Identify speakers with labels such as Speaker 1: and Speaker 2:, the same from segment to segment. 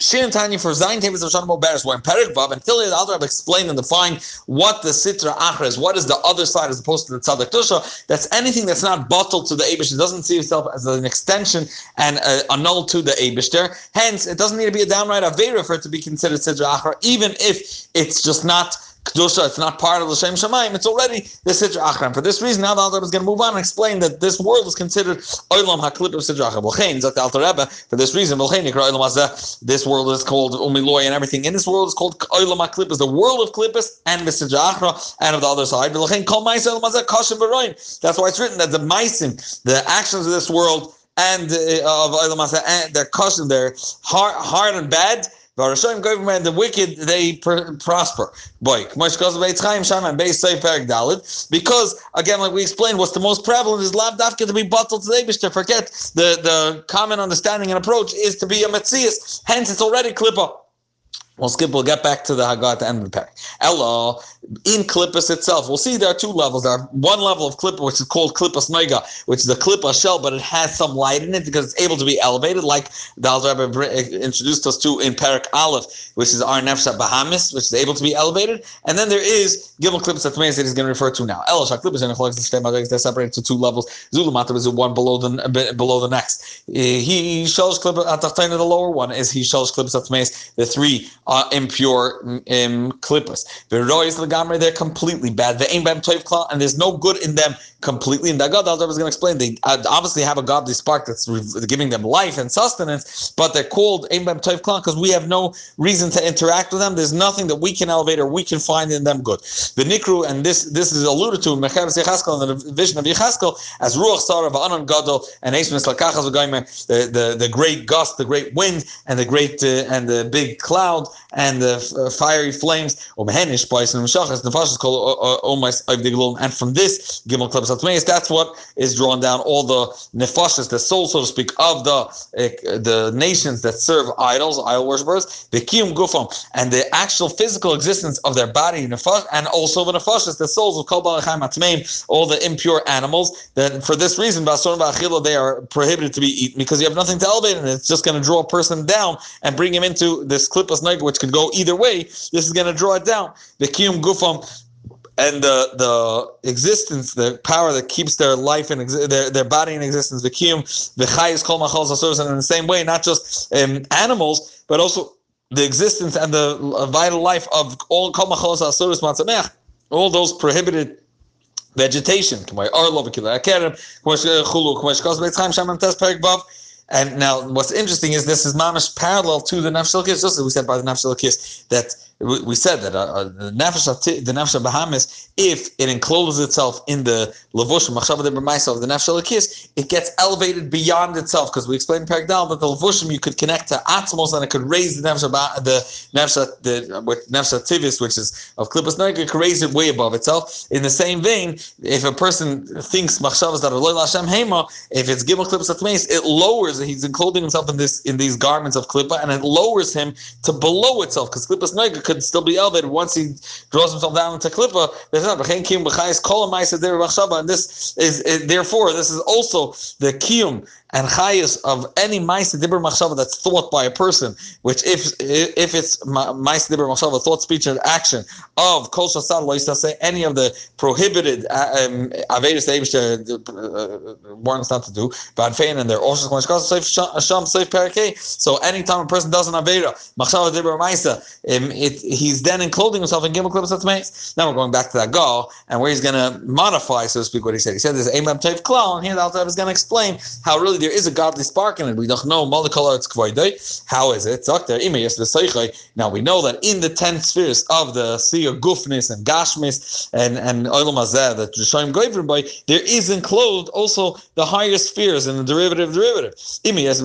Speaker 1: Shin and Tanya for Zayin Teves of Shanamo Beres, where in Perik Vav, until the Alter explained and defined what the Sitra Achra is, what is the other side as opposed to the Tzadik Tusha, that's anything that's not bottled to the Abish, it doesn't see itself as an extension and a, a null to the Abish there. Hence, it doesn't need to be a downright Avera for it to be considered Sitra Achra, even if it's just not Kedusha, it's not part of the Shem Shemaim, it's already the Sidra Achram. For this reason, now the Alter Rebbe is going to move on and explain that this world is considered Olam HaKlip of Sidra Achram. V'chein, Zak the Alter Rebbe, for this reason, V'chein Yikra Olam Hazeh, this world is called Umiloy and everything in this world is called Olam HaKlip, the world of Klippus and the Sitra Achra, and of the other side. V'chein Kol Ma'is Olam Hazeh Kashim V'roin. That's why it's written that the Maisim, the actions of this world, and uh, of Olam Hazeh, and their custom, they're hard, hard and bad, Government, the wicked, they pr- prosper. Boy, because again, like we explained, what's the most prevalent is lav dafka to be bottled today, to forget the, the common understanding and approach is to be a metzias. Hence, it's already klippa. We'll skip. We'll get back to the Haggah at the end of the parak. Ella in Klippus itself, we'll see there are two levels. There are one level of Klippa, which is called Klippas Noiga, which is a Klippa shell, but it has some light in it because it's able to be elevated, like the Al introduced us to in Parak Aleph, which is our Nefsha Bahamis, which is able to be elevated. And then there is Gimel Klippas that that he's going to refer to now. Elo, Ella Klippus and they're separated to two levels. Zulamatar is the one below the below the next. Eh, he shows Klippa at the lower one is he shows Klippas at the three uh, impure um, klippas. The legamre, they're completely bad. The aim bam and there's no good in them completely. And God, I was going to explain, they uh, obviously have a godly spark that's giving them life and sustenance, but they're called aim bam because we have no reason to interact with them. There's nothing that we can elevate or we can find in them good. The nikru, and this this is alluded to in the vision of Yechezkel as ruach sar of anan gadol and esmes lakachas the the the great gust, the great wind, and the great uh, and the big cloud and the uh, fiery flames. And from this, that's what is drawn down all the nefashas, the soul, so to speak, of the the nations that serve idols, idol worshippers, the kiyum gufam, and the actual physical existence of their body, nefash, and also the nefashas, the souls of kol all the impure animals. That for this reason, they are prohibited to be eaten because you have nothing to elevate, and it's just going to draw a person down and bring him into this klippas which could go either way. This is going to draw it down. The kiyum gufam and the the existence, the power that keeps their life and exi- their their body in existence. The kiyum, the chayis kol machal and in the same way, not just um, animals, but also the existence and the vital life of all kol machal all those prohibited vegetation. And now, what's interesting is this is mamish parallel to the nafshel kiss, just as we said by the nafshel kiss that we said that uh, uh, the nefesh the nefesh Bahamis, if it encloses itself in the levush machshav de myself, the nefesh lakis, it gets elevated beyond itself because we explained in Paragdal that the levushim you could connect to atzmos and it could raise the nefesh the nefesh the with nefesh tivis, which is of klipas it could raise it way above itself. In the same vein, if a person thinks machshavas that are loy lashem hema, if it's gimel klipas atmeis, it lowers. He's enclosing himself in this in these garments of klipa, and it lowers him to below itself because klipas nag could still be elevated once he draws himself down into klippa. And this is therefore this is also the kiyum and chayas of any ma'ase dibur machshava that's thought by a person, which if if it's ma'ase dibur machshava, thought, speech, and action of kol shasad lo say any of the prohibited uh, um, avedis uh, warn us not to do, bad fein and their sham safe parakeh. So anytime a person does an avera machshava dibur ma'ase, um, he's then enclosing himself in gimel klipas mace. Now we're going back to that goal and where he's going to modify, so to speak, what he said. He said this amam type klal, and here the Alter is going to explain how really there is a godly spark in it. We don't know How is it? Now we know that in the ten spheres of the sea of Gufnis and Gashmis and and Olam Hazeh that Rishayim Goivrim by, there is enclosed also the higher spheres and the derivative derivative. Imi yes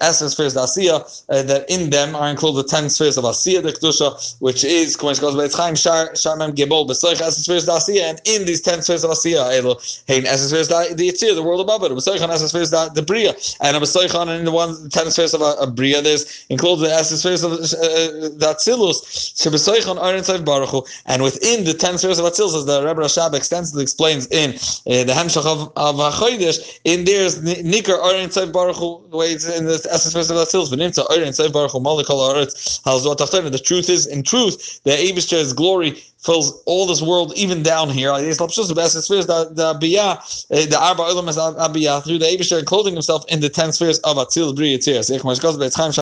Speaker 1: essence spheres Asiya uh, that in them are enclosed the ten spheres of Asiya the Kedusha, which is Kumash goes by Chaim Shar Sharmem Gebol Besoich essence spheres the Asiya, and in these ten spheres of Asiya, Elo Hein essence spheres the Yitzir, the world above it, Besoich essence spheres the Bria, and a Besoichan in the one the spheres of a, Bria. There's included the essence spheres of uh, the Atzilus, Shebesoichan Arin Tzav Baruch Hu, and within the ten spheres of Atzilus, as the Rebbe Rashab extensively explains in uh, the Hemshach of, of HaChodesh, in there's Nikar Arin Tzav Baruch Hu, the way it's in the essence spheres of Atzilus, but into Arin Tzav Baruch Hu, Malikol Aretz, Halzot Tachtana. The truth is, in truth, the Abish's glory fills all this world, even down here. The the eh, Arba Ulam is Abiyah through the Abishar clothing himself in the ten spheres of Atzil Bri Yitzir.